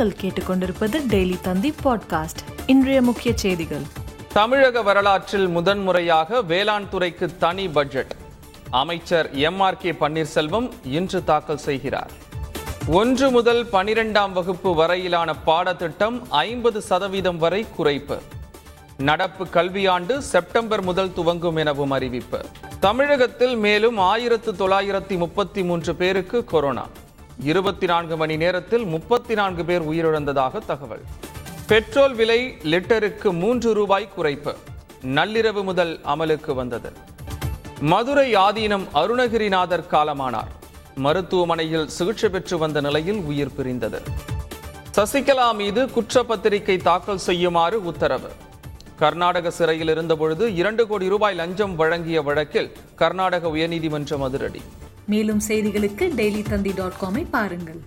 நீங்கள் கேட்டுக்கொண்டிருப்பது டெய்லி தந்தி பாட்காஸ்ட். இன்றைய முக்கிய செய்திகள். தமிழக வரலாற்றில் முதன்முறையாக வேளாண் துறைக்கு தனி பட்ஜெட். அமைச்சர் எம் ஆர் கே பன்னீர்செல்வம் இன்று தாக்கல் செய்கிறார். ஒன்று முதல் பனிரெண்டாம் வகுப்பு வரையிலான பாடத்திட்டம் ஐம்பது சதவீதம் வரை குறைப்பு. நடப்பு கல்வியாண்டு செப்டம்பர் முதல் துவங்கும் எனவும் அறிவிப்பு. தமிழகத்தில் மேலும் ஆயிரத்து தொள்ளாயிரத்தி முப்பத்தி மூன்று பேருக்கு கொரோனா. இருபத்தி நான்கு மணி நேரத்தில் முப்பத்தி நான்கு பேர் உயிரிழந்ததாக தகவல். பெட்ரோல் விலை லிட்டருக்கு மூன்று ரூபாய் குறைப்பு. நள்ளிரவு முதல் அமலுக்கு வந்தது. மதுரை ஆதீனம் அருணகிரிநாதர் காலமானார். மருத்துவமனையில் சிகிச்சை பெற்று வந்த நிலையில் உயிர் பிரிந்தது. சசிகலா மீது குற்றப்பத்திரிகை தாக்கல் செய்யுமாறு உத்தரவு. கர்நாடக சிறையில் இருந்தபொழுது இரண்டு கோடி ரூபாய் லஞ்சம் வழங்கிய வழக்கில் கர்நாடக உயர்நீதிமன்றம் அதிரடி. மேலும் செய்திகளுக்கு டெய்லி தந்தி டாட் காமை பாருங்கள்.